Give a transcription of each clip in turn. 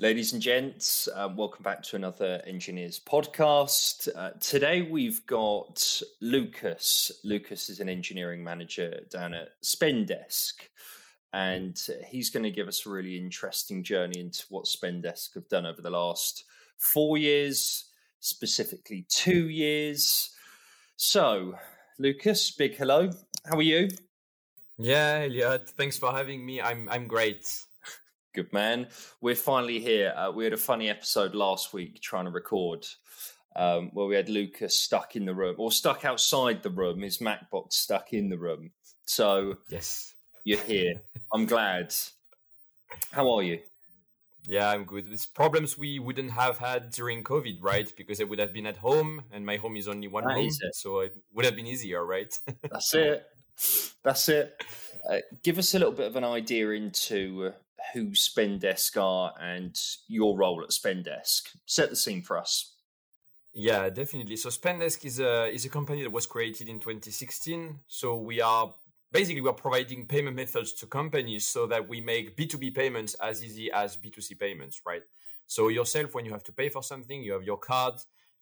Ladies and gents, um, welcome back to another Enginears podcast. Uh, today we've got Lucas. Lucas is an engineering manager down at Spendesk, and he's going to give us a really interesting journey into what Spendesk have done over the last four years, specifically two years. So, Lucas, big hello. How are you? Yeah, Elliot. Thanks for having me. I'm I'm great. Good man. We're finally here. Uh, we had a funny episode last week trying to record um, where we had Lucas stuck in the room or stuck outside the room, his MacBook stuck in the room. So, yes, you're here. I'm glad. How are you? Yeah, I'm good. It's problems we wouldn't have had during COVID, right? Because I would have been at home and my home is only one that room. So it would have been easier, right? That's it. That's it. Uh, give us a little bit of an idea into who Spendesk are and your role at Spendesk. Set the scene for us. Yeah, definitely. So Spendesk is a is a company that was created in 2016. So we are basically we're providing payment methods to companies so that we make B2B payments as easy as B2C payments, right? So yourself, when you have to pay for something, you have your card,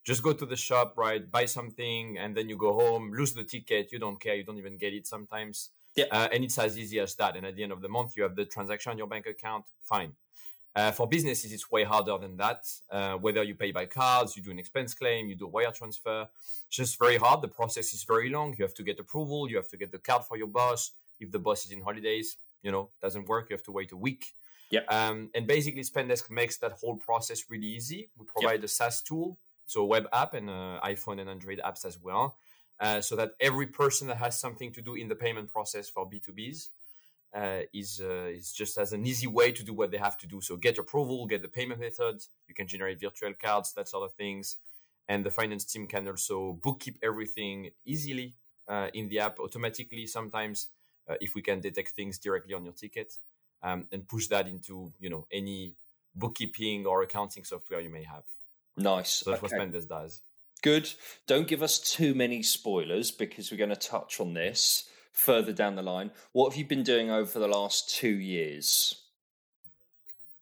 just go to the shop, right? Buy something, and then you go home, lose the ticket. You don't care. You don't even get it sometimes. Yeah. Uh, and it's as easy as that. And at the end of the month, you have the transaction on your bank account. Fine. Uh, for businesses, it's way harder than that. Uh, whether you pay by cards, you do an expense claim, you do a wire transfer, it's just very hard. The process is very long. You have to get approval. You have to get the card for your boss. If the boss is in holidays, you know, doesn't work. You have to wait a week. Yeah. Um, and basically, Spendesk makes that whole process really easy. We provide yep. a SaaS tool, so a web app and uh, iPhone and Android apps as well uh, so that every person that has something to do in the payment process for B2Bs uh, is uh, is just as an easy way to do what they have to do. So get approval, get the payment methods. You can generate virtual cards, that sort of things, and the finance team can also bookkeep everything easily uh, in the app automatically. Sometimes, uh, if we can detect things directly on your ticket um, and push that into you know any bookkeeping or accounting software you may have. Nice. So that's okay. what Spendesk does. Good. Don't give us too many spoilers because we're going to touch on this further down the line. What have you been doing over the last two years?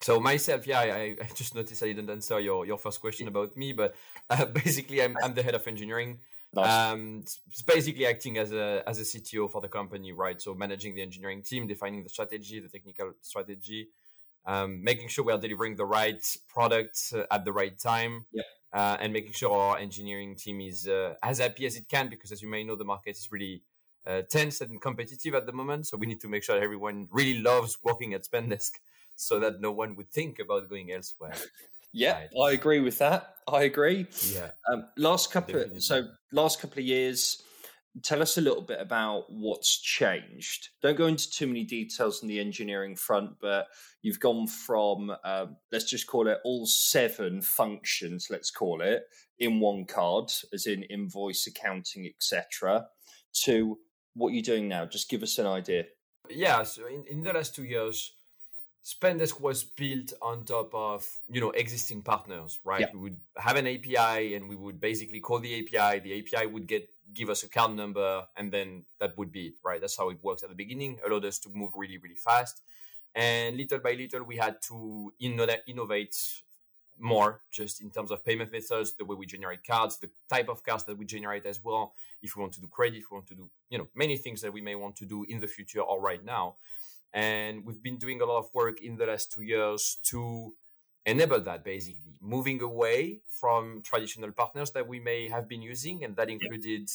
So myself, yeah, I, I just noticed I didn't answer your, your first question about me, but uh, basically, I'm, I'm the head of engineering. Nice. Um, it's basically acting as a as a CTO for the company, right? So managing the engineering team, defining the strategy, the technical strategy, um, making sure we are delivering the right product uh, at the right time, yeah uh, and making sure our engineering team is uh, as happy as it can because as you may know the market is really uh, tense and competitive at the moment. So we need to make sure everyone really loves working at spendesk so that no one would think about going elsewhere. Yeah right. i agree with that. I agree. Yeah. Um, last couple Definitely. so last couple of years tell us a little bit about what's changed. Don't go into too many details on the engineering front, but you've gone from uh, let's just call it all seven functions, let's call it in one card, as in invoice, accounting, etc., to what you're doing now. Just give us an idea. Yeah, so in, in the last two years, Spendesk was built on top of you know existing partners, right? Yeah. We would have an API, and we would basically call the API. The API would get give us a card number, and then that would be it, right? That's how it works at the beginning. Allowed us to move really, really fast, and little by little, we had to innovate more, just in terms of payment methods, the way we generate cards, the type of cards that we generate as well. If we want to do credit, we want to do you know many things that we may want to do in the future or right now and we've been doing a lot of work in the last two years to enable that basically, moving away from traditional partners that we may have been using. And that included,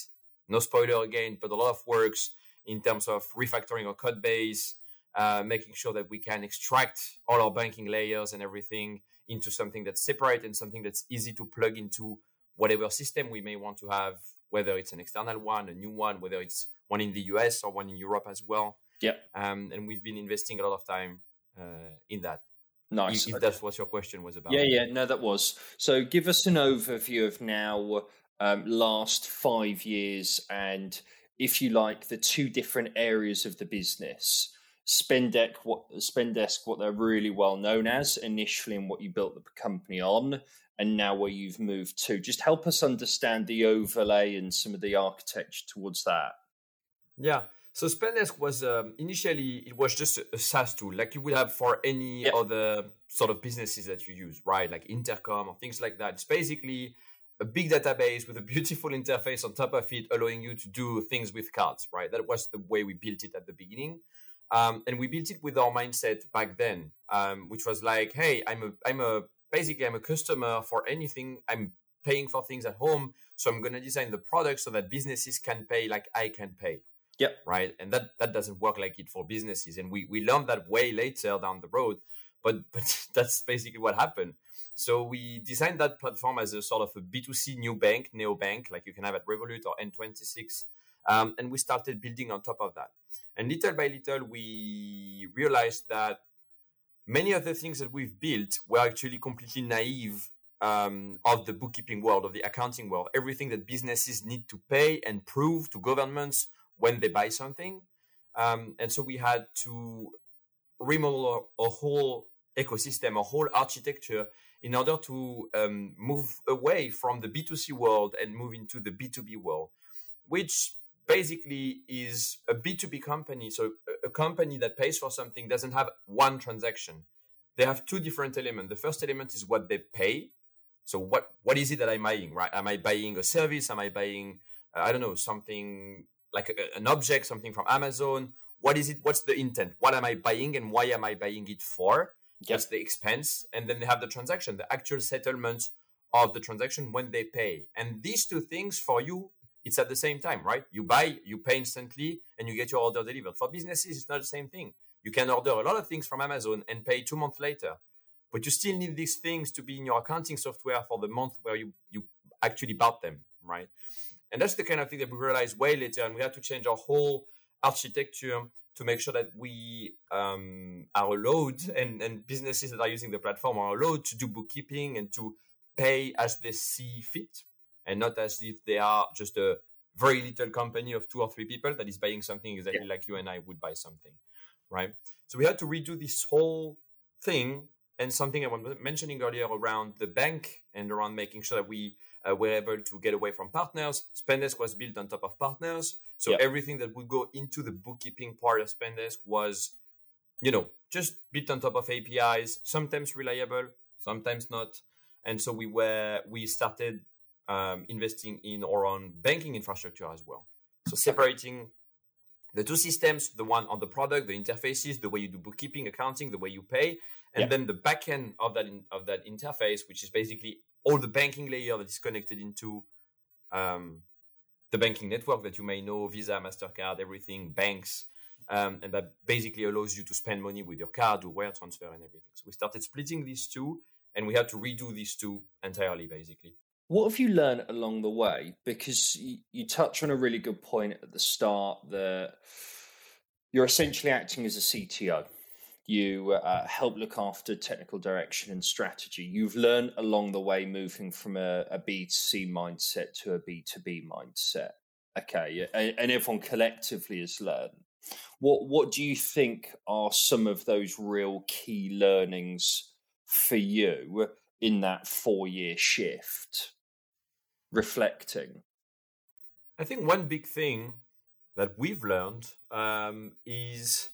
no spoiler again, but a lot of works in terms of refactoring our code base, uh, making sure that we can extract all our banking layers and everything into something that's separate and something that's easy to plug into whatever system we may want to have, whether it's an external one, a new one, whether it's one in the US or one in Europe as well. Yeah. Um, and we've been investing a lot of time uh, in that. Nice. If, if that's what your question was about. Yeah, yeah. No, that was. So give us an overview of now um, last five years and if you like the two different areas of the business. Spendesk, what Spendesk, what they're really well known as initially, and what you built the company on, and now where you've moved to. Just help us understand the overlay and some of the architecture towards that. Yeah. So Spendesk was um, initially it was just a, SaaS tool, like you would have for any other sort of businesses that you use, right? Like Intercom or things like that. It's basically a big database with a beautiful interface on top of it, allowing you to do things with cards, right? That was the way we built it at the beginning. Um, and we built it with our mindset back then, um, which was like, hey, I'm a, I'm a, basically I'm a customer for anything. I'm paying for things at home, so I'm going to design the product so that businesses can pay like I can pay. Yep. Right. And that that doesn't work like it for businesses. And we we learned that way later down the road. But but that's basically what happened. So we designed that platform as a sort of a B2C new bank, neo bank, like you can have at Revolut or N26. Um, and we started building on top of that. And little by little, we realized that many of the things that we've built were actually completely naive um, of the bookkeeping world, of the accounting world. Everything that businesses need to pay and prove to governments when they buy something. Um, and so we had to remodel a, whole ecosystem, a whole architecture in order to um, move away from the B2C world and move into the B2B world, which basically is a B2B company. So a company that pays for something doesn't have one transaction. They have two different elements. The first element is what they pay. So what what is it that I'm buying, right? Am I buying a service? Am I buying uh, I don't know something like a, an object, something from Amazon? What is it? What's the intent? What am I buying, and why am I buying it for? Yep. The expense? And then they have the transaction, the actual settlement of the transaction when they pay. And these two things for you it's at the same time, right? You buy, you pay instantly, and you get your order delivered. For businesses, it's not the same thing. You can order a lot of things from Amazon and pay two months later, but you still need these things to be in your accounting software for the month where you you actually bought them, right? And that's the kind of thing that we realized way later, and we had to change our whole architecture to make sure that we um, are allowed and, and businesses that are using the platform are allowed to do bookkeeping and to pay as they see fit and not as if they are just a very little company of two or three people that is buying something exactly yeah. like you and I would buy something, right? So we had to redo this whole thing and something I was mentioning earlier around the bank and around making sure that we uh, were able to get away from partners. Spendesk was built on top of partners, so yeah. everything that would go into the bookkeeping part of Spendesk was, you know, just built on top of APIs. Sometimes reliable, sometimes not. And so we were we started um, investing in our own banking infrastructure as well. So separating the two systems, the one on the product, the interfaces, the way you do bookkeeping, accounting, the way you pay, and yeah. then the backend of that in, of that interface, which is basically all the banking layer that is connected into um, the banking network that you may know, Visa, Mastercard, everything, banks, um, and that basically allows you to spend money with your card, do wire transfer, and everything. So we started splitting these two, and we had to redo these two entirely, basically. What have you learned along the way? Because you, you touch on a really good point at the start that you're essentially acting as a CTO. You uh, help look after technical direction and strategy. You've learned along the way moving from a a B2C mindset to a B2B mindset. Okay, and, and everyone collectively has learned. What what do you think are some of those real key learnings for you in that four year shift? reflecting? I think one big thing that we've learned um, is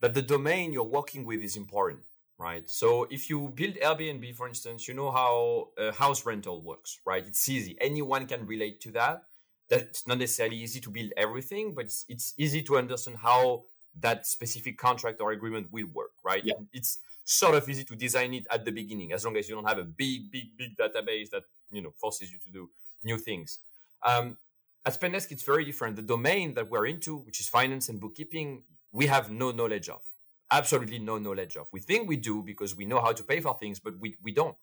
that the domain you're working with is important, right? So if you build Airbnb, for instance, you know how a house rental works, right? It's easy. Anyone can relate to that. That's not necessarily easy to build everything, but it's, it's easy to understand how that specific contract or agreement will work, right? Yeah. It's sort of easy to design it at the beginning, as long as you don't have a big, big, big database that you know forces you to do new things. Um, at Spendesk, it's very different. The domain that we're into, which is finance and bookkeeping, we have no knowledge of. Absolutely no knowledge of. We think we do because we know how to pay for things, but we, we don't.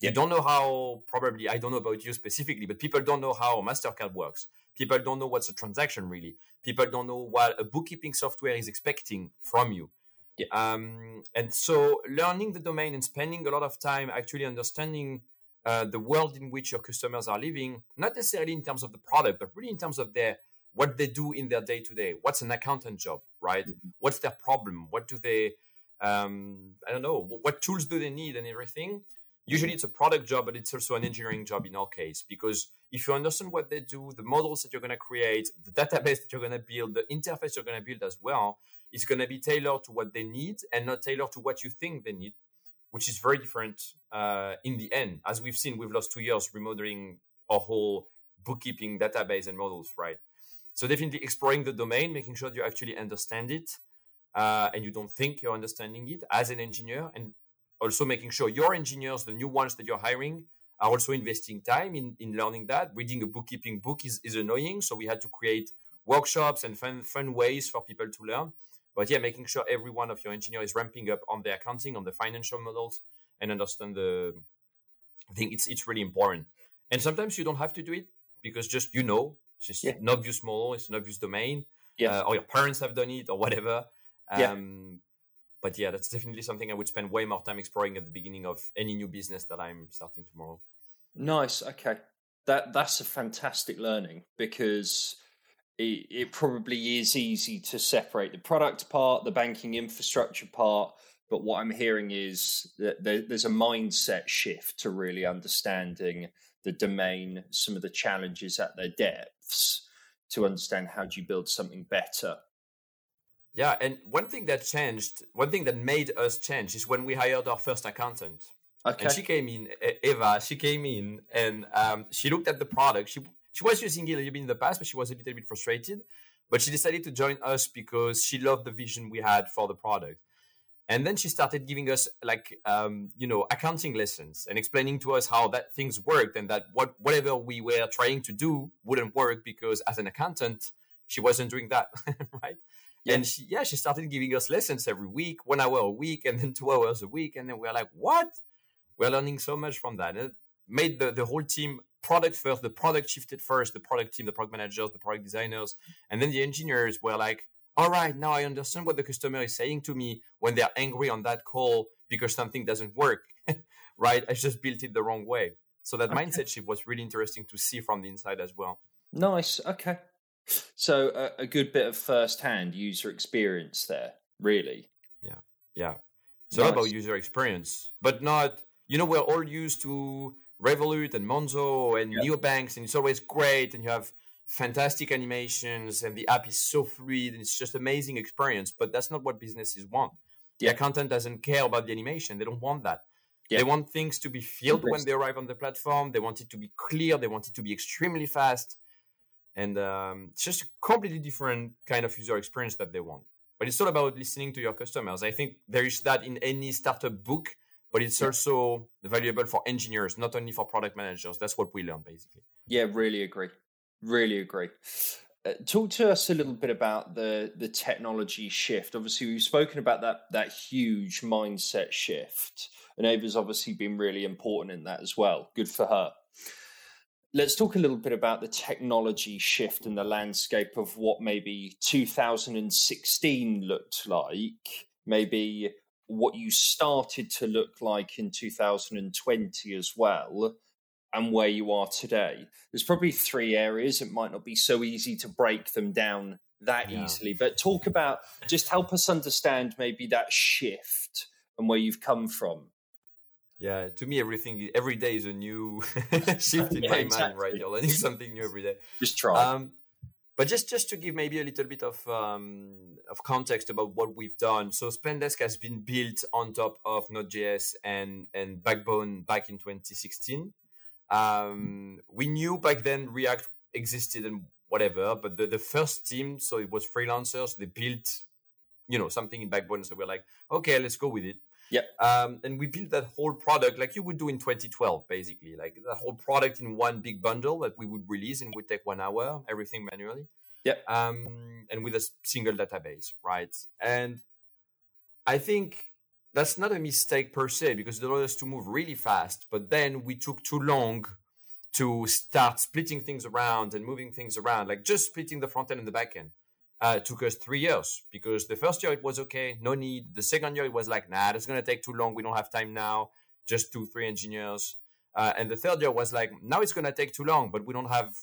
Yeah. You don't know how, probably, I don't know about you specifically, but people don't know how MasterCard works. People don't know what's a transaction really. People don't know what a bookkeeping software is expecting from you. Yeah. Um, and so learning the domain and spending a lot of time actually understanding uh, the world in which your customers are living, not necessarily in terms of the product, but really in terms of their what they do in their day to day. What's an accountant job, right? Mm-hmm. What's their problem? What do they? Um, I don't know. What tools do they need and everything? Usually, it's a product job, but it's also an engineering job in our case because if you understand what they do, the models that you're going to create, the database that you're going to build, the interface you're going to build as well, is going to be tailored to what they need and not tailored to what you think they need, which is very different uh, in the end. As we've seen, we've lost two years remodeling our whole bookkeeping database and models, right? So definitely exploring the domain, making sure you actually understand it uh, and you don't think you're understanding it as an engineer, and also making sure your engineers, the new ones that you're hiring, are also investing time in, in learning that. Reading a bookkeeping book is, is annoying. So we had to create workshops and fun, fun ways for people to learn. But yeah, making sure every one of your engineers is ramping up on the accounting, on the financial models, and understand the I think it's it's really important. And sometimes you don't have to do it because just you know, it's just yeah. an obvious model, it's an obvious domain. Yeah. Uh, or your parents have done it or whatever. Um, yeah but yeah, that's definitely something I would spend way more time exploring at the beginning of any new business that I'm starting tomorrow. Nice. Okay. That that's a fantastic learning because it, it probably is easy to separate the product part, the banking infrastructure part, but what I'm hearing is that there, there's a mindset shift to really understanding the domain, some of the challenges at their to understand how do you build something better yeah, and one thing that changed, one thing that made us change is when we hired our first accountant. Okay. And she came in, Eva. She came in and um, she looked at the product. She she was using it a little bit in the past, but she was a little bit frustrated. But she decided to join us because she loved the vision we had for the product. And then she started giving us like um, you know accounting lessons and explaining to us how that things worked and that what whatever we were trying to do wouldn't work because as an accountant she wasn't doing that right yeah. And she, yeah, she started giving us lessons every week, one hour a week, and then two hours a week. And then we're like, what? We're learning so much from that. And it made the, the whole team product first. The product shifted first, the product team, the product managers, the product designers. And then the engineers were like, all right, now I understand what the customer is saying to me when they're angry on that call because something doesn't work. right? I just built it the wrong way. So that okay. mindset shift was really interesting to see from the inside as well. Nice. Okay. So a, a good bit of first-hand user experience there, really. Yeah, yeah. So nice. about user experience, but not. You know, we're all used to Revolut and Monzo and yeah. neobanks, and it's always great, and you have fantastic animations, and the app is so fluid, and it's just amazing experience. But that's not what businesses want. Yeah. The accountant doesn't care about the animation; they don't want that. Yeah. They want things to be filled when they arrive on the platform. They want it to be clear. They want it to be extremely fast and um, it's just a completely different kind of user experience that they want but it's all about listening to your customers i think there is that in any startup book but it's also valuable for engineers not only for product managers that's what we learn basically yeah really agree really agree. Uh, talk to us a little bit about the the technology shift. Obviously we've spoken about that that huge mindset shift. And ava's obviously been really important in that as well. Good for her. Let's talk a little bit about the technology shift and the landscape of what maybe 2016 looked like, maybe what you started to look like in 2020 as well, and where you are today. There's probably three areas. It might not be so easy to break them down that yeah. easily, but talk about just help us understand maybe that shift and where you've come from yeah to me everything every day is a new shift in yeah, my exactly. mind right you're learning something new every day just try um, but just just to give maybe a little bit of um, of context about what we've done so spendesk has been built on top of node.js and and backbone back in 2016 um, we knew back then react existed and whatever but the, the first team so it was freelancers they built you know something in backbone so we're like okay let's go with it yeah. Um, and we built that whole product like you would do in 2012, basically, like that whole product in one big bundle that we would release and would take one hour, everything manually. Yeah. Um, and with a single database, right? And I think that's not a mistake per se because it allowed us to move really fast. But then we took too long to start splitting things around and moving things around, like just splitting the front end and the back end uh, took us three years because the first year it was okay, no need. The second year it was like, nah, that's gonna take too long. We don't have time now. Just two, three engineers. Uh, and the third year was like, now it's gonna take too long, but we don't have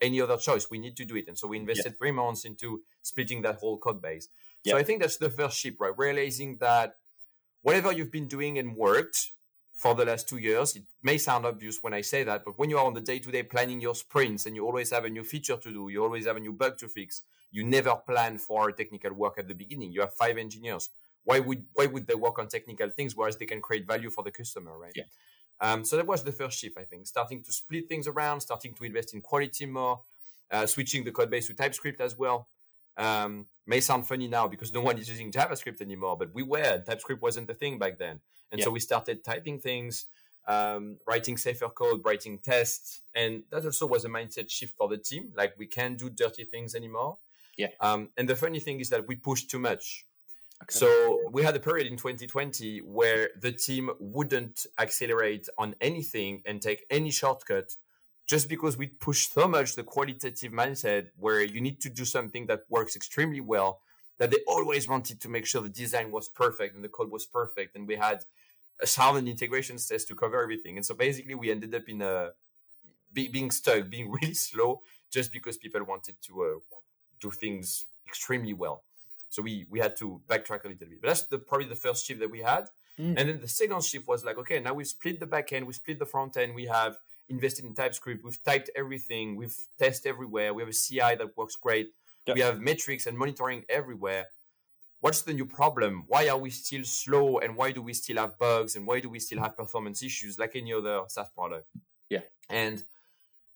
any other choice. We need to do it. And so we invested yeah. three months into splitting that whole code base. Yeah. So I think that's the first ship, right? Realizing that whatever you've been doing and worked for the last two years. It may sound obvious when I say that, but when you are on the day to day planning your sprints and you always have a new feature to do, you always have a new bug to fix, you never plan for technical work at the beginning. You have five engineers. Why would why would they work on technical things whereas they can create value for the customer, right? Yeah. Um, so that was the first shift, I think, starting to split things around, starting to invest in quality more, uh, switching the code base to TypeScript as well. Um, may sound funny now because no one is using JavaScript anymore, but we were. TypeScript wasn't the thing back then. And yeah. so we started typing things, um, writing safer code, writing tests. And that also was a mindset shift for the team. Like we can't do dirty things anymore. Yeah. Um, and the funny thing is that we pushed too much. Okay. So we had a period in 2020 where the team wouldn't accelerate on anything and take any shortcut just because we push so much the qualitative mindset where you need to do something that works extremely well that they always wanted to make sure the design was perfect and the code was perfect and we had a thousand integrations test to cover everything and so basically we ended up in a be, being stuck being really slow just because people wanted to uh, do things extremely well so we we had to backtrack a little bit. But that's the, probably the first shift that we had. Mm. And then the second shift was like, okay, now we've split the back end, we split the front end, we have invested in TypeScript, we've typed everything, we've tested everywhere, we have a CI that works great, yep. we have metrics and monitoring everywhere. What's the new problem? Why are we still slow and why do we still have bugs and why do we still have performance issues like any other SaaS product? Yeah. And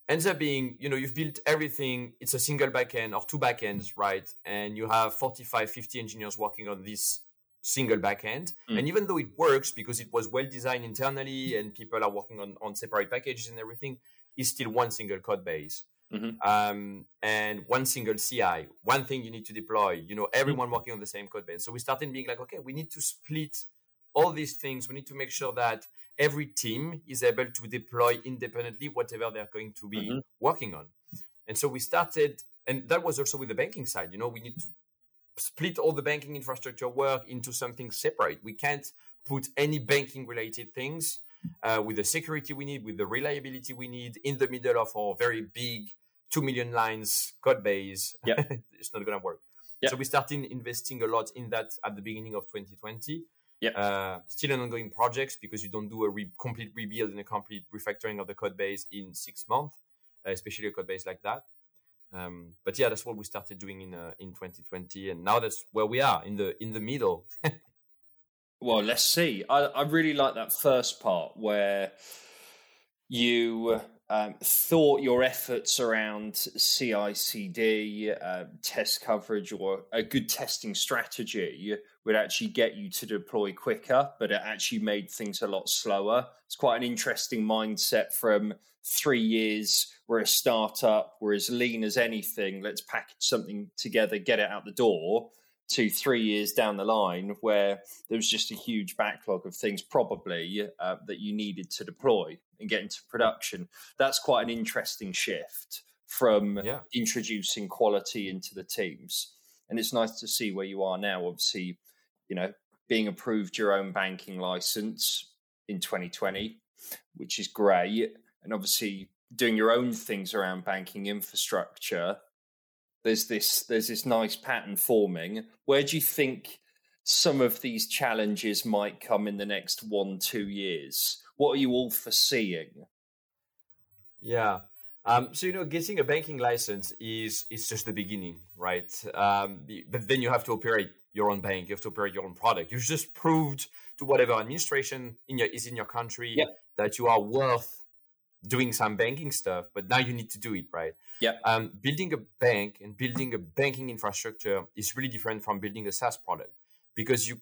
ends up being you know you've built everything it's a single backend or two backends right and you have 45 50 engineers working on this single backend mm. and even though it works because it was well designed internally and people are working on, on separate packages and everything it's still one single code base mm-hmm. um, and one single ci one thing you need to deploy you know everyone mm-hmm. working on the same code base so we started being like okay we need to split all these things we need to make sure that every team is able to deploy independently whatever they're going to be mm-hmm. working on. And so we started, and that was also with the banking side. You know, we need to split all the banking infrastructure work into something separate. We can't put any banking related things uh, with the security we need, with the reliability we need in the middle of our very big 2 million lines code base. Yeah. it's not going to work. So we started investing a lot in that at the beginning of 2020. Yeah. Uh, still an ongoing project because you don't do a re- complete rebuild and a complete refactoring of the code base in six months, uh, especially a code base like that. Um, but yeah, that's what we started doing in uh, in 2020, and now that's where we are in the in the middle. well, let's see. I, I really like that first part where you um, thought your efforts around CI/CD uh, test coverage or a good testing strategy would actually get you to deploy quicker, but it actually made things a lot slower. It's quite an interesting mindset from three years. We're a startup, we're as lean as anything. Let's package something together, get it out the door. To three years down the line, where there was just a huge backlog of things, probably uh, that you needed to deploy and get into production. That's quite an interesting shift from yeah. introducing quality into the teams. And it's nice to see where you are now. Obviously, you know, being approved your own banking license in 2020, which is great. And obviously doing your own things around banking infrastructure. There's this there's this nice pattern forming. Where do you think some of these challenges might come in the next one, two years? What are you all foreseeing? Yeah. Um, so you know, getting a banking license is is just the beginning, right? Um, but then you have to operate your own bank, you have to operate your own product. You've just proved to whatever administration in your is in your country yeah. that you are worth doing some banking stuff, but now you need to do it, right? Yeah. Um, building a bank and building a banking infrastructure is really different from building a SaaS product because you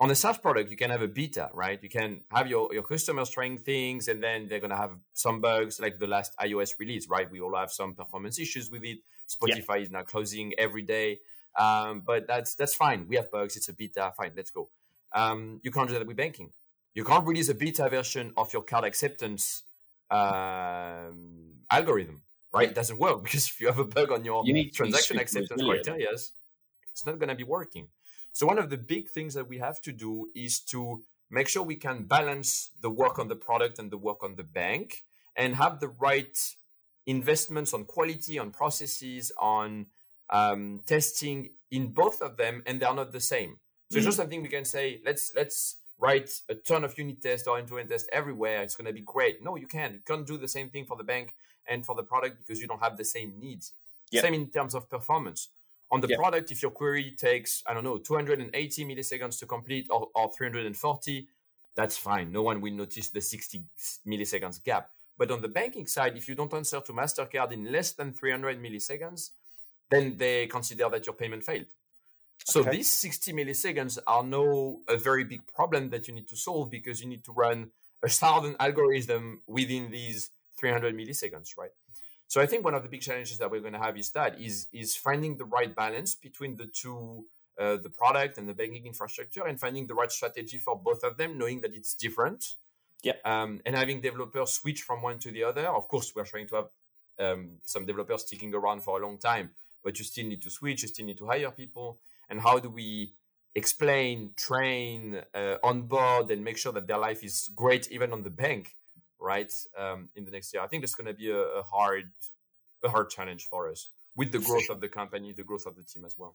on a SaaS product, you can have a beta, right? You can have your, your customers trying things and then they're going to have some bugs like the last iOS release, right? We all have some performance issues with it. Spotify yeah. is now closing every day. Um, but that's that's fine. We have bugs. It's a beta. Fine, let's go. Um, you can't do that with banking. You can't release a beta version of your card acceptance um, algorithm, right? It doesn't work because if you have a bug on your you transaction acceptance criteria, it's not going to be working. So one of the big things that we have to do is to make sure we can balance the work on the product and the work on the bank and have the right investments on quality, on processes, on um, testing in both of them, and they are not the same. So mm-hmm. it's just something we can say. Let's let's write a ton of unit tests or end-to-end tests everywhere. It's going to be great. No, you can't. You can't do the same thing for the bank and for the product because you don't have the same needs. Yep. Same in terms of performance. On the yep. product, if your query takes, I don't know, 280 milliseconds to complete or, or 340, that's fine. No one will notice the 60 milliseconds gap. But on the banking side, if you don't answer to MasterCard in less than 300 milliseconds, then they consider that your payment failed. So okay. these 60 milliseconds are now a very big problem that you need to solve because you need to run a thousand algorithm within these 300 milliseconds, right? So I think one of the big challenges that we're going to have is that is is finding the right balance between the two, uh, the product and the banking infrastructure, and finding the right strategy for both of them, knowing that it's different yeah. Um, and having developers switch from one to the other. Of course, we're trying to have um, some developers sticking around for a long time, but you still need to switch. You still need to hire people. And how do we explain, train, uh, onboard, and make sure that their life is great even on the bank, right? Um, in the next year, I think that's going to be a, a, hard, a hard challenge for us with the growth of the company, the growth of the team as well.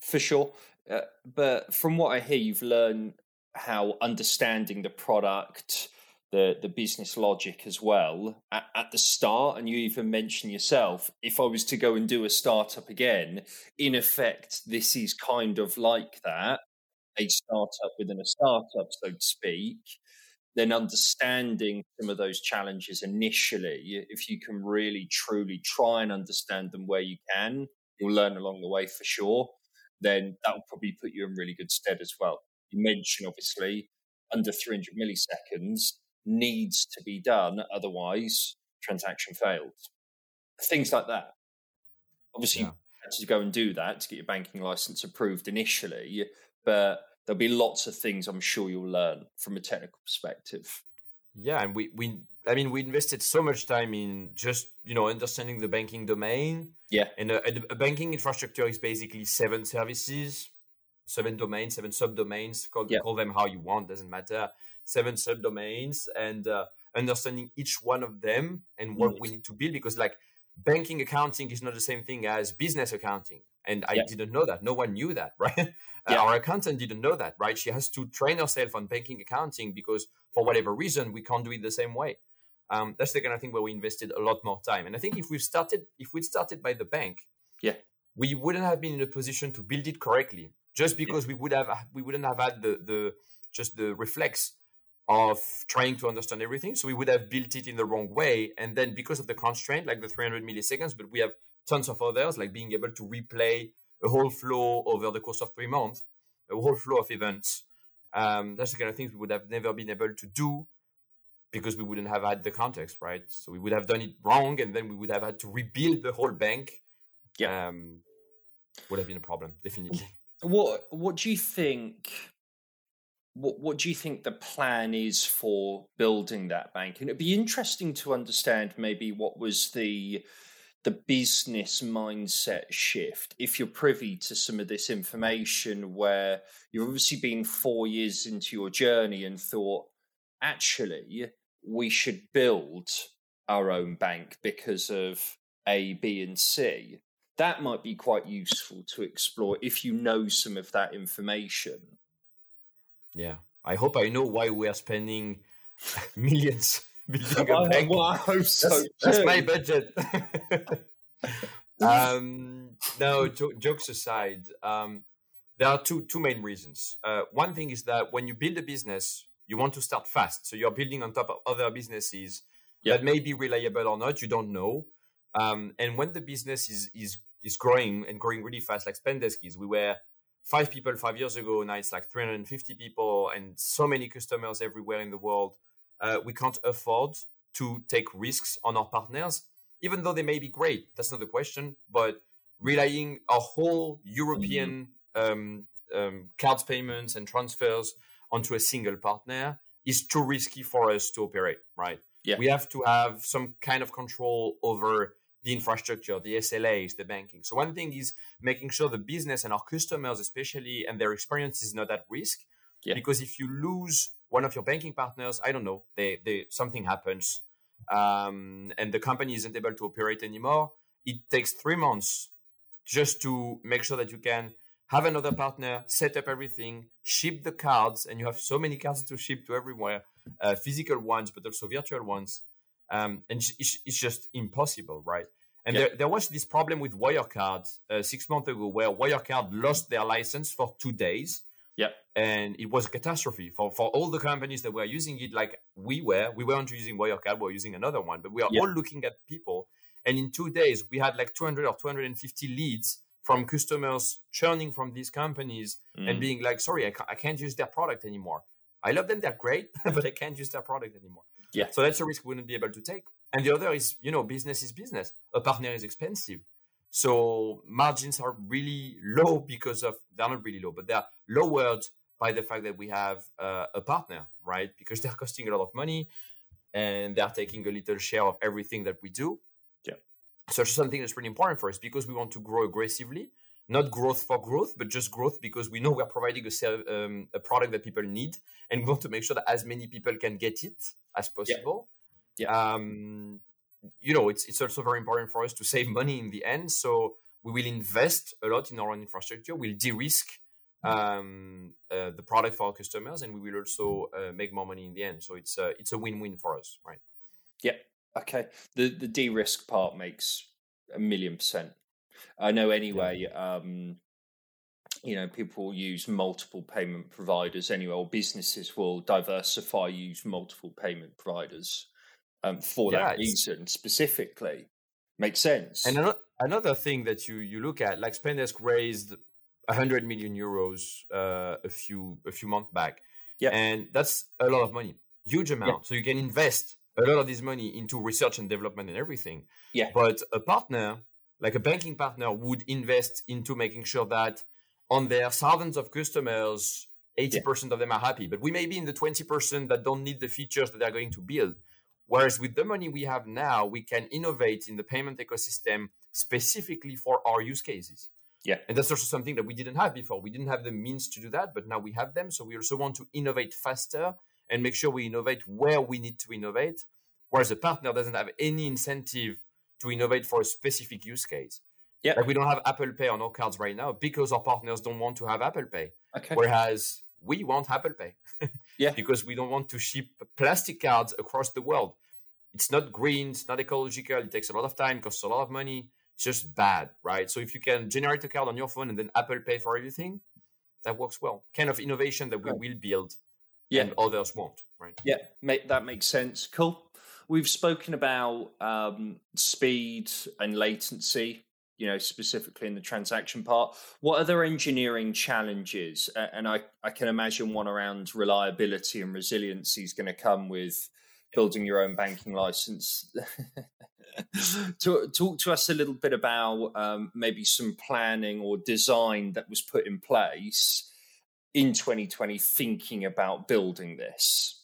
For sure, uh, but from what I hear, you've learned how understanding the product the the business logic as well at, at, the start and you even mentioned yourself if i was to go and do a startup again in effect this is kind of like that a startup within a startup so to speak then understanding some of those challenges initially if you can really truly try and understand them where you can you'll learn along the way for sure then that will probably put you in really good stead as well. You mentioned obviously under 300 milliseconds needs to be done, otherwise transaction fails. Things like that. Obviously, yeah. you had to go and do that to get your banking license approved initially, but there'll be lots of things I'm sure you'll learn from a technical perspective. Yeah, and we we I mean we invested so much time in just you know understanding the banking domain. Yeah, and a, a banking infrastructure is basically seven services, seven domains, seven subdomains. Call yeah. call them how you want, doesn't matter seven subdomains and uh, understanding each one of them and what mm. we need to build because like banking accounting is not the same thing as business accounting and i yeah. didn't know that no one knew that right yeah. uh, our accountant didn't know that right she has to train herself on banking accounting because for whatever reason we can't do it the same way um, that's the kind of thing where we invested a lot more time and i think if we started if we'd started by the bank yeah we wouldn't have been in a position to build it correctly just because yeah. we would have we wouldn't have had the the just the reflex of trying to understand everything. So we would have built it in the wrong way. And then because of the constraint, like the 300 milliseconds, but we have tons of others, like being able to replay a whole flow over the course of three months, a whole flow of events. Um, that's the kind of things we would have never been able to do because we wouldn't have had the context, right? So we would have done it wrong, and then we would have had to rebuild the whole bank. Yeah, um, would have been a problem, definitely. What What do you think? What what do you think the plan is for building that bank? And it'd be interesting to understand maybe what was the the business mindset shift if you're privy to some of this information where you've obviously been four years into your journey and thought actually we should build our own bank because of a b and c that might be quite useful to explore if you know some of that information yeah, I hope I know why we are spending millions building a bank. Well, I hope so. That's, that's my budget. um, no, jo- jokes aside, um, there are two two main reasons. Uh, one thing is that when you build a business, you want to start fast, so you're building on top of other businesses yep. that may be reliable or not. You don't know. Um, and when the business is is is growing and growing really fast, like Spendesk is, we were five people five years ago. Now it's like 350 people and so many customers everywhere in the world. Uh, we can't afford to take risks on our partners, even though they may be great. That's not the question. But relying our whole European mm-hmm. um, um, cards payments and transfers onto a single partner is too risky for us to operate, right? Yeah. We have to have some kind of control over the infrastructure, the SLAs, the banking. So one thing is making sure the business and our customers, especially, and their experience is not at risk. Yeah. Because if you lose one of your banking partners, I don't know, they, they something happens, um, and the company isn't able to operate anymore. It takes three months just to make sure that you can have another partner, set up everything, ship the cards, and you have so many cards to ship to everywhere, uh, physical ones, but also virtual ones. Um, and it's, it's, just impossible, right? And yeah. there, there, was this problem with Wirecard uh, six months ago where Wirecard lost their license for two days. Yeah. And it was a catastrophe for, for all the companies that were using it, like we were. We weren't using Wirecard, we were using another one, but we are yeah. all looking at people. And in two days, we had like 200 or 250 leads from customers churning from these companies mm. and being like, sorry, I, ca- I can't use their product anymore. I love them, they're great, but I can't use their product anymore. Yeah. So that's a risk we wouldn't be able to take. And the other is, you know, business is business. A partner is expensive. So margins are really low because of, they're not really low, but they're lowered by the fact that we have uh, a partner, right? Because they're costing a lot of money and they're taking a little share of everything that we do. Yeah. So it's something that's really important for us because we want to grow aggressively, not growth for growth, but just growth because we know we're providing a, um, a product that people need and we want to make sure that as many people can get it as possible. Yeah. yeah. Um, you know, it's it's also very important for us to save money in the end. So we will invest a lot in our own infrastructure. We'll de-risk mm-hmm. um, uh, the product for our customers, and we will also uh, make more money in the end. So it's a it's a win-win for us, right? Yeah. Okay. The the de-risk part makes a million percent. I know anyway. Um, you know, people use multiple payment providers anyway, or businesses will diversify, use multiple payment providers um, for yeah, that reason specifically. Makes sense. And another, another thing that you you look at, like Spendesk raised 100 million euros uh, a few a few months back. Yeah. And that's a lot of money, huge amount. Yeah. So you can invest a lot of this money into research and development and everything. Yeah. But a partner, like a banking partner, would invest into making sure that on their thousands of customers, 80% yeah. of them are happy. But we may be in the 20% that don't need the features that they're going to build. Whereas with the money we have now, we can innovate in the payment ecosystem specifically for our use cases. Yeah. And that's also something that we didn't have before. We didn't have the means to do that, but now we have them. So we also want to innovate faster and make sure we innovate where we need to innovate. Whereas a partner doesn't have any incentive to innovate for a specific use case. Yeah. Like we don't have Apple Pay on our cards right now because our partners don't want to have Apple Pay. Okay. Whereas we want Apple Pay. yeah. Because we don't want to ship plastic cards across the world. It's not green, it's not ecological, it takes a lot of time, costs a lot of money. It's just bad, right? So if you can generate a card on your phone and then Apple Pay for everything, that works well. Kind of innovation that we will build yeah. and others won't, right? Yeah, that makes sense. Cool. We've spoken about um, speed and latency you know, specifically in the transaction part. What other engineering challenges? And I, I can imagine one around reliability and resiliency is going to come with building your own banking license. talk, talk to us a little bit about um, maybe some planning or design that was put in place in 2020 thinking about building this.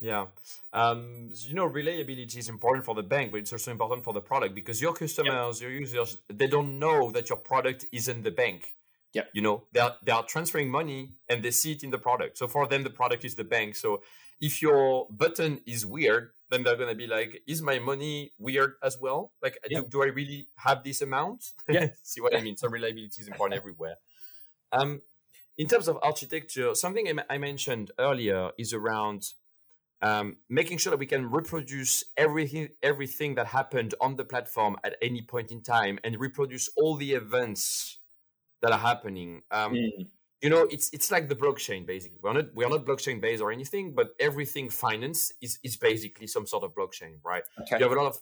Yeah. Um, so, you know, reliability is important for the bank, but it's also important for the product because your customers, yep. your users, they don't know that your product is in the bank. Yeah. You know, they are, they are transferring money and they see it in the product. So for them, the product is the bank. So if your button is weird, then they're going to be like, is my money weird as well? Like, do, do I really have this amount? Yeah. see what I mean? So reliability is important everywhere. Um, in terms of architecture, something I mentioned earlier is around um, making sure that we can reproduce everything everything that happened on the platform at any point in time and reproduce all the events that are happening. Um, mm. You know, it's it's like the blockchain basically. We're not we are not blockchain based or anything, but everything finance is is basically some sort of blockchain, right? Okay. You have a lot of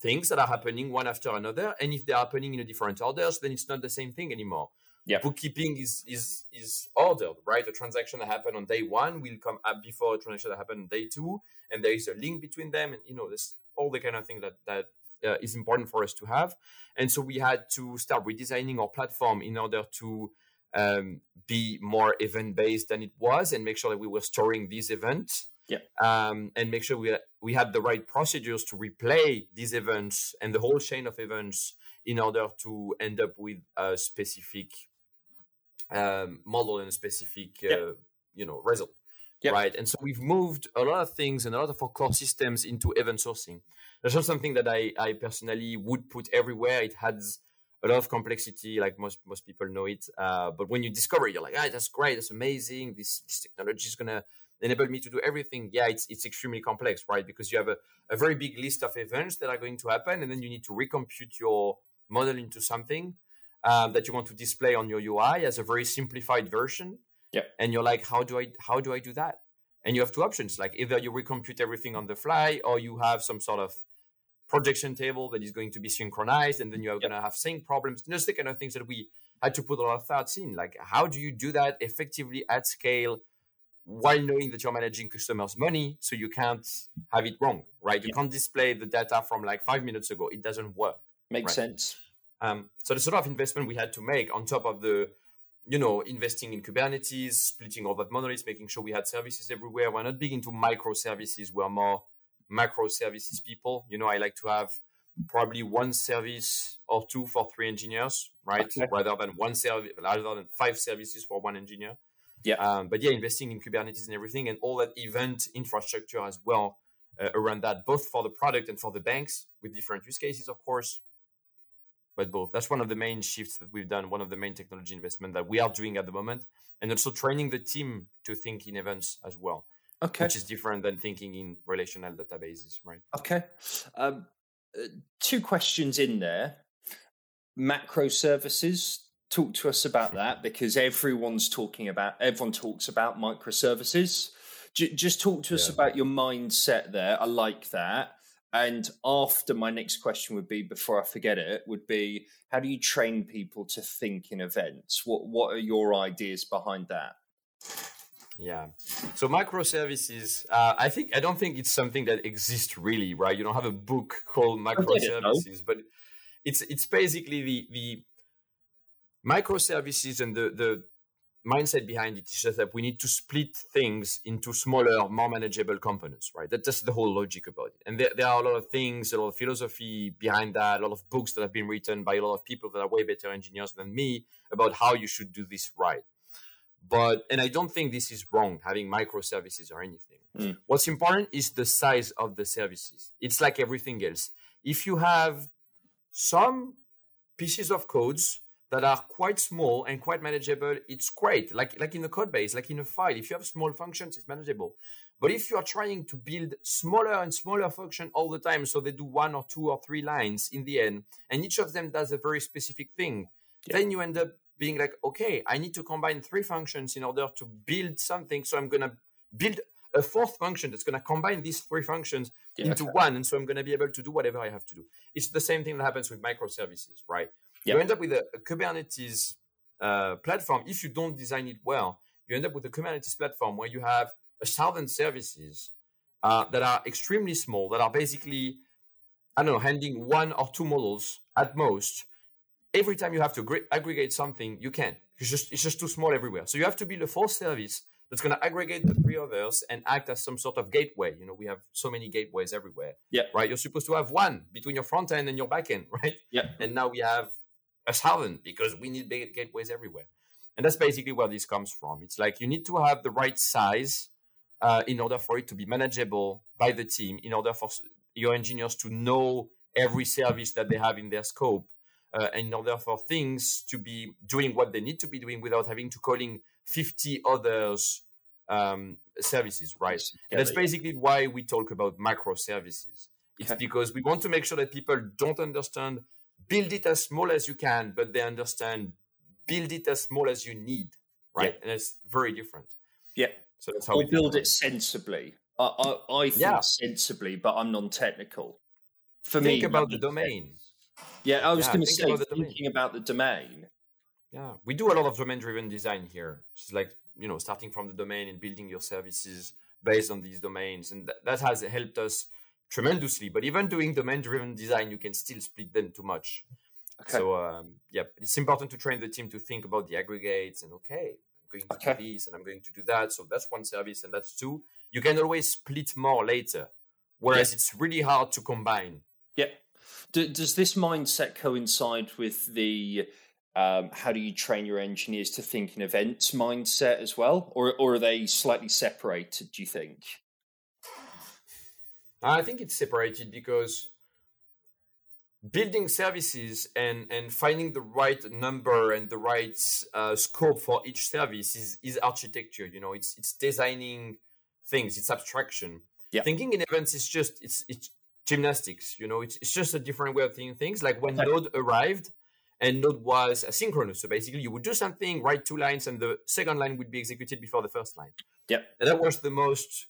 things that are happening one after another, and if they're happening in a different orders, then it's not the same thing anymore yeah. bookkeeping is is is ordered, right? A transaction that happened on day one will come up before a transaction that happened on day two, and there is a link between them, and you know, this all the kind of thing that that uh, is important for us to have. And so we had to start redesigning our platform in order to um, be more event based than it was, and make sure that we were storing these events. Yeah. Um, and make sure we we had the right procedures to replay these events and the whole chain of events in order to end up with a specific um, model and a specific uh, yep. you know result yep. right and so we've moved a lot of things and a lot of our core systems into event sourcing that's not something that I, I personally would put everywhere it has a lot of complexity, like most most people know it. Uh, but when you discover, it, you're like, ah, that's great, that's amazing. This this technology is gonna enable me to do everything. Yeah, it's it's extremely complex, right? Because you have a, a very big list of events that are going to happen, and then you need to recompute your model into something um, that you want to display on your UI as a very simplified version. Yeah. And you're like, how do I how do I do that? And you have two options, like either you recompute everything on the fly, or you have some sort of projection table that is going to be synchronized, and then you're yep. going to have sync problems. Just the kind of things that we had to put a lot of thoughts in. Like, how do you do that effectively at scale while knowing that you're managing customers' money, so you can't have it wrong, right? You can't display the data from like five minutes ago. It doesn't work. Makes right? sense. Um, so the sort of investment we had to make on top of the, you know, investing in Kubernetes, splitting all that monoliths, making sure we had services everywhere. We're not big into microservices. We're more macro services people. You know, I like to have probably one service or two for three engineers, right? Okay. Rather than one service, rather than five services for one engineer. Yeah. Um, but yeah, investing in Kubernetes and everything and all that event infrastructure as well uh, around that, both for the product and for the banks with different use cases, of course. But both. That's one of the main shifts that we've done, one of the main technology investment that we are doing at the moment. And also training the team to think in events as well. Okay. Which is different than thinking in relational databases, right? Okay. Um, uh, two questions in there. Macro services, talk to us about that because everyone's talking about everyone talks about microservices J- just talk to us yeah. about your mindset there i like that and after my next question would be before i forget it would be how do you train people to think in events? What what are your ideas behind that? Yeah. So microservices uh, i think i don't think it's something that exists really right? You don't have a book called microservices but it's it's basically the the microservices and the, the mindset behind it is just that we need to split things into smaller, more manageable components, right? That, that's the whole logic about it. And there, there are a lot of things, a lot of philosophy behind that, a lot of books that have been written by a lot of people that are way better engineers than me about how you should do this right. But, and I don't think this is wrong, having microservices or anything. Mm. What's important is the size of the services. It's like everything else. If you have some pieces of codes that are quite small and quite manageable, it's great. Like like in a code base, like in a file, if you have small functions, it's manageable. But if you are trying to build smaller and smaller function all the time, so they do one or two or three lines in the end, and each of them does a very specific thing, yeah. then you end up being like, okay, I need to combine three functions in order to build something. So I'm gonna build a fourth function that's going to combine these three functions yeah, into one. And so I'm going to be able to do whatever I have to do. It's the same thing that happens with microservices, right? Yep. You end up with a, a Kubernetes uh, platform. If you don't design it well, you end up with a Kubernetes platform where you have a thousand services uh, that are extremely small, that are basically, I don't know, handling one or two models at most. Every time you have to aggregate something, you can. It's just it's just too small everywhere. So you have to build a full service that's going to aggregate the three others and act as some sort of gateway. You know, we have so many gateways everywhere. Yeah. Right. You're supposed to have one between your front end and your back end, right? Yeah. And now we have a thousand because we need big gateways everywhere. And that's basically where this comes from. It's like you need to have the right size uh, in order for it to be manageable by the team, in order for your engineers to know every service that they have in their scope, uh, in order for things to be doing what they need to be doing without having to calling 50 others um, services, right? And that's basically why we talk about microservices. It's because we want to make sure that people don't understand build it as small as you can, but they understand build it as small as you need, right? Yeah. And it's very different. Yeah. So that's how we build it sensibly. I, I, I think yeah. sensibly, but I'm non-technical. For think me, think about the domain. Yeah, I was yeah, going to say about thinking about the domain. Yeah, we do a lot of domain-driven design here. It's like you know, starting from the domain and building your services based on these domains, and that, that has helped us tremendously. But even doing domain driven design, you can still split them too much. Okay. So um, yeah, it's important to train the team to think about the aggregates and okay, I'm going to okay. do this and I'm going to do that. So that's one service and that's two. You can always split more later, whereas yeah. it's really hard to combine. Yeah. Do, does this mindset coincide with the um, how do you train your engineers to think in events mindset as well, or or are they slightly separated? Do you think? I think it's separated because building services and and finding the right number and the right uh, scope for each service is is architecture you know it's it's designing things it's abstraction yeah. thinking in events is just it's it's gymnastics you know it's, it's just a different way of thinking things like when okay. node arrived and node was asynchronous so basically you would do something write two lines and the second line would be executed before the first line yeah and that was the most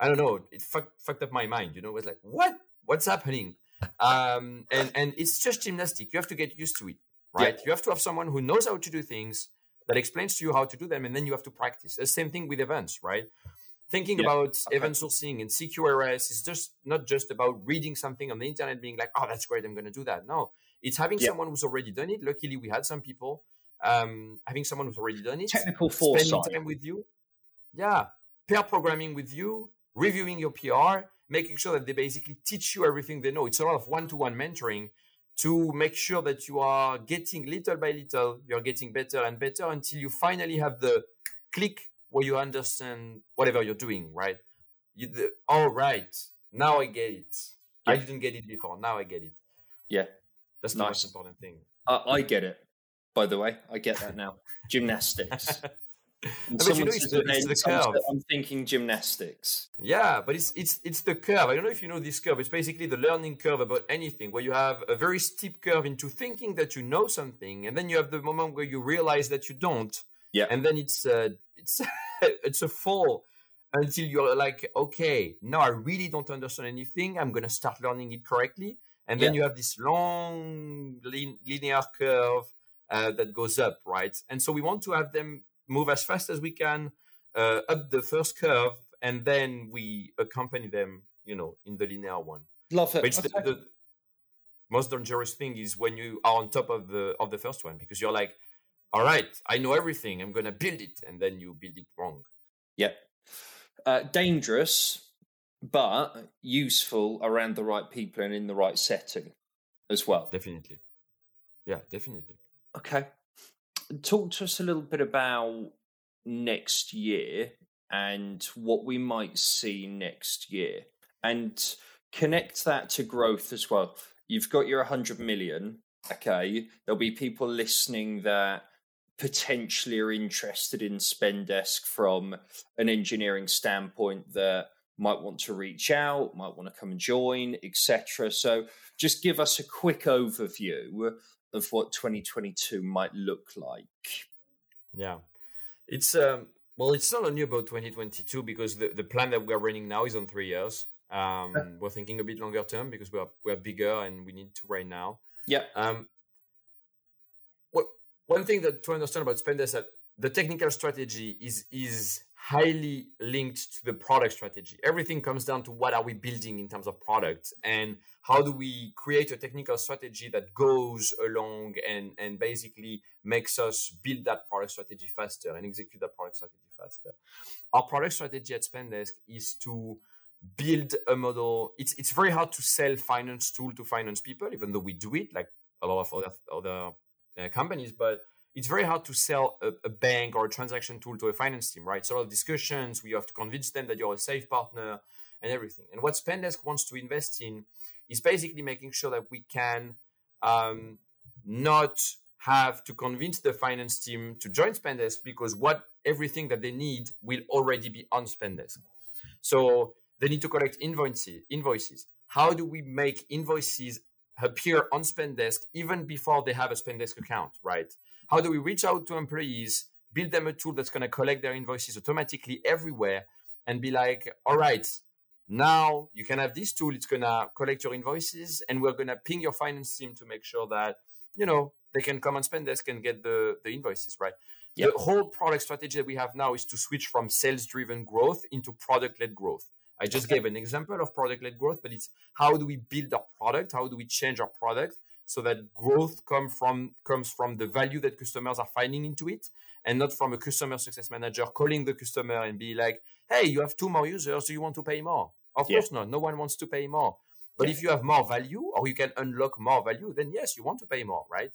i don't know it fucked, fucked up my mind you know it was like what what's happening um, and and it's just gymnastic. You have to get used to it, right? Yeah. You have to have someone who knows how to do things that explains to you how to do them, and then you have to practice. The same thing with events, right? Thinking yeah. about okay. event sourcing and CQRS is just not just about reading something on the internet, being like, "Oh, that's great, I'm going to do that." No, it's having yeah. someone who's already done it. Luckily, we had some people um, having someone who's already done it, technical foresight, spending time with you, yeah, pair programming with you, reviewing your PR, making sure that they basically teach you everything they know. It's a lot of one-to-one mentoring to make sure that you are getting little by little, you're getting better and better until you finally have the click where you understand whatever you're doing, right? You, the, all right, now I get it. Yeah. I didn't get it before. Now I get it. Yeah, that's the nice. most important thing. Uh, I get it. By the way, I get that now. Gymnastics. But you know, it's the, it's the curve. I'm thinking gymnastics. Yeah, but it's it's it's the curve. I don't know if you know this curve. It's basically the learning curve about anything, where you have a very steep curve into thinking that you know something, and then you have the moment where you realize that you don't. Yeah, and then it's uh, it's it's a fall until you're like, okay, now I really don't understand anything. I'm gonna start learning it correctly, and then yeah. you have this long linear curve uh, that goes up, right? And so we want to have them move as fast as we can uh, up the first curve, and then we accompany them, you know, in the linear one. Love it. Which okay. the, the most dangerous thing is when you are on top of the of the first one because you're like, all right, I know everything. I'm gonna build it, and then you build it wrong. Yep. Uh, dangerous, but useful around the right people and in the right setting as well. Definitely. Yeah, definitely. Okay talk to us a little bit about next year and what we might see next year and connect that to growth as well. You've got your 100 million. Okay. There'll be people listening that potentially are interested in Spendesk from an engineering standpoint that might want to reach out, might want to come and join, etc. So just give us a quick overview of what 2022 might look like? Yeah, it's um, well, it's not only about 2022 because the, the plan that we're running now is on three years. Um, we're thinking a bit longer term because we're we're bigger and we need to right now. Yeah. Um, what one thing that to understand about Spend is that the technical strategy is is highly linked to the product strategy. Everything comes down to what are we building in terms of product and how do we create a technical strategy that goes along and, and basically makes us build that product strategy faster and execute that product strategy faster. Our product strategy at Spendesk is to build a model. It's it's very hard to sell finance tool to finance people, even though we do it like a lot of other other uh, companies, but it's very hard to sell a, a, bank or a transaction tool to a finance team, right? So a lot of discussions, we have to convince them that you're a safe partner and everything. And what Spendesk wants to invest in is basically making sure that we can um, not have to convince the finance team to join Spendesk because what everything that they need will already be on Spendesk. So they need to collect invoices. Invoices. How do we make invoices appear on Spendesk even before they have a Spendesk account, right? How do we reach out to employees, build them a tool that's going to collect their invoices automatically everywhere and be like, all right, now you can have this tool. It's going to collect your invoices and we're going to ping your finance team to make sure that, you know, they can come on Spendesk and get the, the invoices, right? Yep. The whole product strategy that we have now is to switch from sales driven growth into product led growth. I just okay. gave an example of product led growth, but it's how do we build our product? How do we change our product so that growth come from comes from the value that customers are finding into it and not from a customer success manager calling the customer and be like hey you have two more users. Do you want to pay more? Of yeah. course not. No one wants to pay more. But yeah. if you have more value or you can unlock more value then yes you want to pay more right?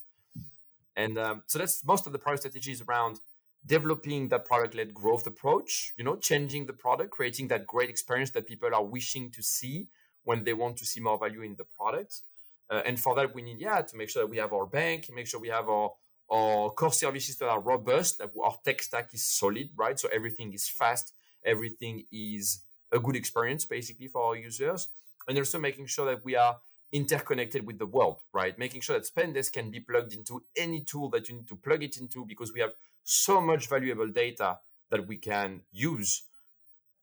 And um, so that's most of the product strategies around developing that product-led growth approach you know changing the product creating that great experience that people are wishing to see when they want to see more value in the product Uh, and for that, we need, yeah, to make sure that we have our bank, make sure we have our, our core services that are robust, that our tech stack is solid, right? So everything is fast, everything is a good experience basically for our users. And also making sure that we are interconnected with the world, right? Making sure that Spendesk can be plugged into any tool that you need to plug it into because we have so much valuable data that we can use.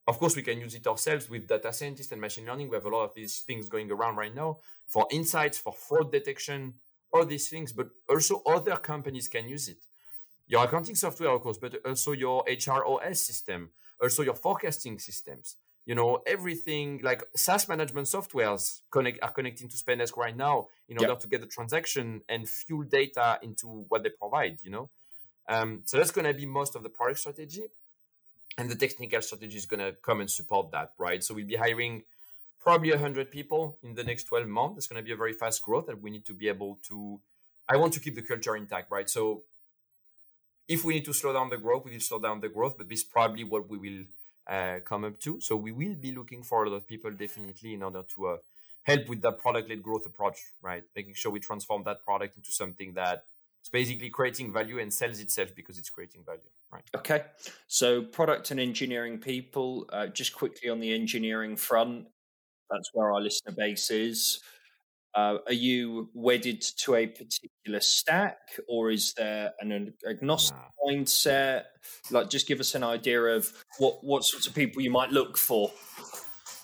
Of course, we can use it ourselves with data scientists and machine learning. We have a lot of these things going around right now for insights, for fraud detection, all these things, but also other companies can use it. Your accounting software, of course, but also your HRIS system, also your forecasting systems. You know, everything like SaaS management softwares connect are connecting to Spendesk right now in order yep. to get the transaction and fuel data into what they provide, you know. Um, so that's gonna be most of the product strategy. And the technical strategy is gonna come and support that, right? So we'll be hiring probably 100 people in the next 12 months. It's going to be a very fast growth and we need to be able to, I want to keep the culture intact, right? So if we need to slow down the growth, we will slow down the growth, but this is probably what we will uh, come up to. So we will be looking for a lot of people definitely in order to uh, help with that product led growth approach, right? Making sure we transform that product into something that is basically creating value and sells itself because it's creating value, right? Okay. So product and engineering people, uh, just quickly on the engineering front, that's where our listener base is. Uh, are you wedded to a particular stack, or is there an agnostic nah. mindset? Like, just give us an idea of what what sorts of people you might look for.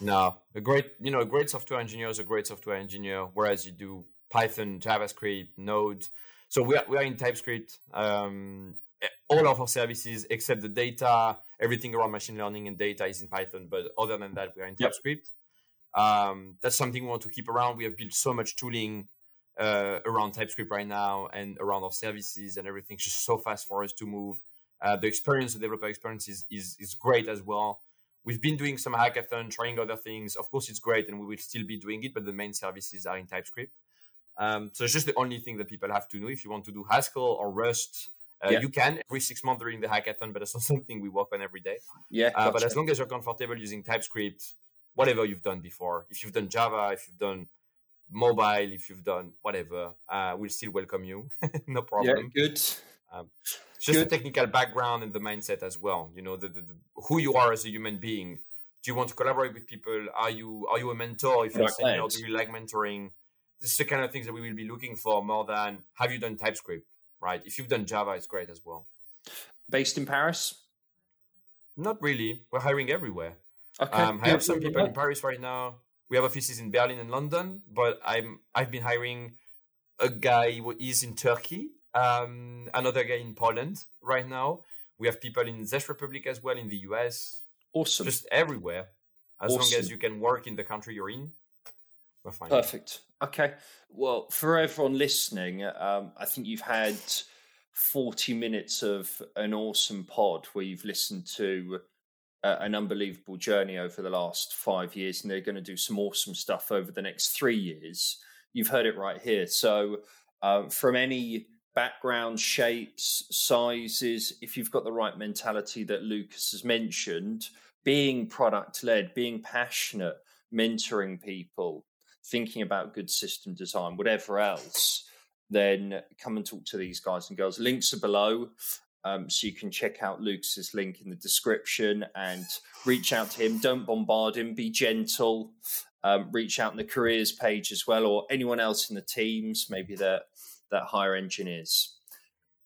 No, a great you know a great software engineer is a great software engineer, whereas you do Python, JavaScript, Node. So we are we are in TypeScript. Um, all of our services except the data, everything around machine learning and data is in Python. But other than that, we are in yep. TypeScript. Um, that's something we want to keep around. We have built so much tooling uh, around TypeScript right now and around our services and everything's just so fast for us to move. Uh, the experience, the developer experience is, is, is great as well. We've been doing some hackathon, trying other things. Of course, it's great and we will still be doing it, but the main services are in TypeScript. Um, so it's just the only thing that people have to know. If you want to do Haskell or Rust, uh, yeah. You can every six months during the hackathon, but it's not something we work on every day. Yeah. Uh, But as long as you're comfortable using TypeScript, whatever you've done before. If you've done Java, if you've done mobile, if you've done whatever, uh, we'll still welcome you. no problem. Yeah, good. Um, just good. the technical background and the mindset as well. You know, the, the, the, who you are as a human being. Do you want to collaborate with people? Are you are you a mentor? If you're senior, do you like mentoring? This is the kind of things that we will be looking for more than have you done TypeScript, right? If you've done Java, it's great as well. Based in Paris? Not really. We're hiring everywhere. Okay. Um, I have some people in Paris right now. We have offices in Berlin and London, but I'm I've been hiring a guy who is in Turkey, um, another guy in Poland right now. We have people in Czech Republic as well, in the US. Awesome. Just everywhere. As awesome. long as you can work in the country you're in, we're fine. Perfect. Okay. Well, for everyone listening, um, I think you've had 40 minutes of an awesome pod where you've listened to uh, an unbelievable journey over the last five years, and they're going to do some awesome stuff over the next three years. You've heard it right here. So, um, from any background, shapes, sizes, if you've got the right mentality that Lucas has mentioned, being product led, being passionate, mentoring people, thinking about good system design, whatever else, then come and talk to these guys and girls. Links are below. Um, so you can check out Lucas's link in the description and reach out to him. Don't bombard him. Be gentle. Um, reach out in the careers page as well, or anyone else in the teams, maybe that that hire engineers.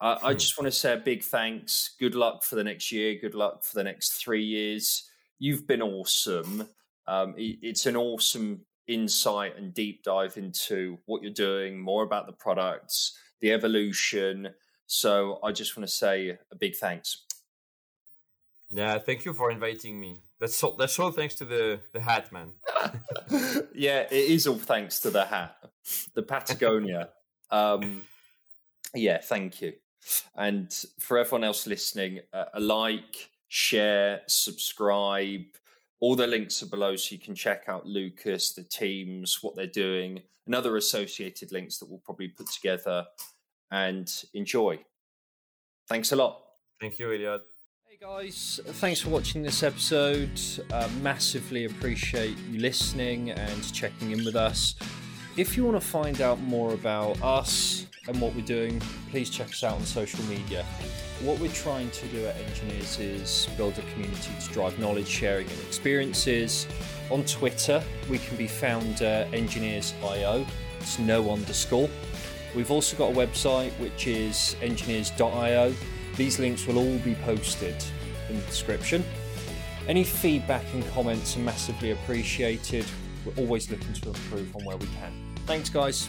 Uh, I hmm. just want to say a big thanks. Good luck for the next year. Good luck for the next three years. You've been awesome. Um, it, it's an awesome insight and deep dive into what you're doing, more about the products, the evolution, so I just want to say a big thanks. Yeah, thank you for inviting me. That's all, that's all thanks to the, the hat, man. yeah, it is all thanks to the hat, the Patagonia. um, yeah, thank you. And for everyone else listening, uh, a like, share, subscribe. All the links are below so you can check out Lucas, the teams, what they're doing, and other associated links that we'll probably put together and enjoy. Thanks a lot. Thank you, Elliot. Hey guys, thanks for watching this episode. Uh, massively appreciate you listening and checking in with us. If you want to find out more about us and what we're doing, please check us out on social media. What we're trying to do at Enginears is build a community to drive knowledge sharing and experiences. On Twitter, we can be found Enginears.io. It's no underscore. We've also got a website which is enginears.io. These links will all be posted in the description. Any feedback and comments are massively appreciated. We're always looking to improve on where we can. Thanks, guys.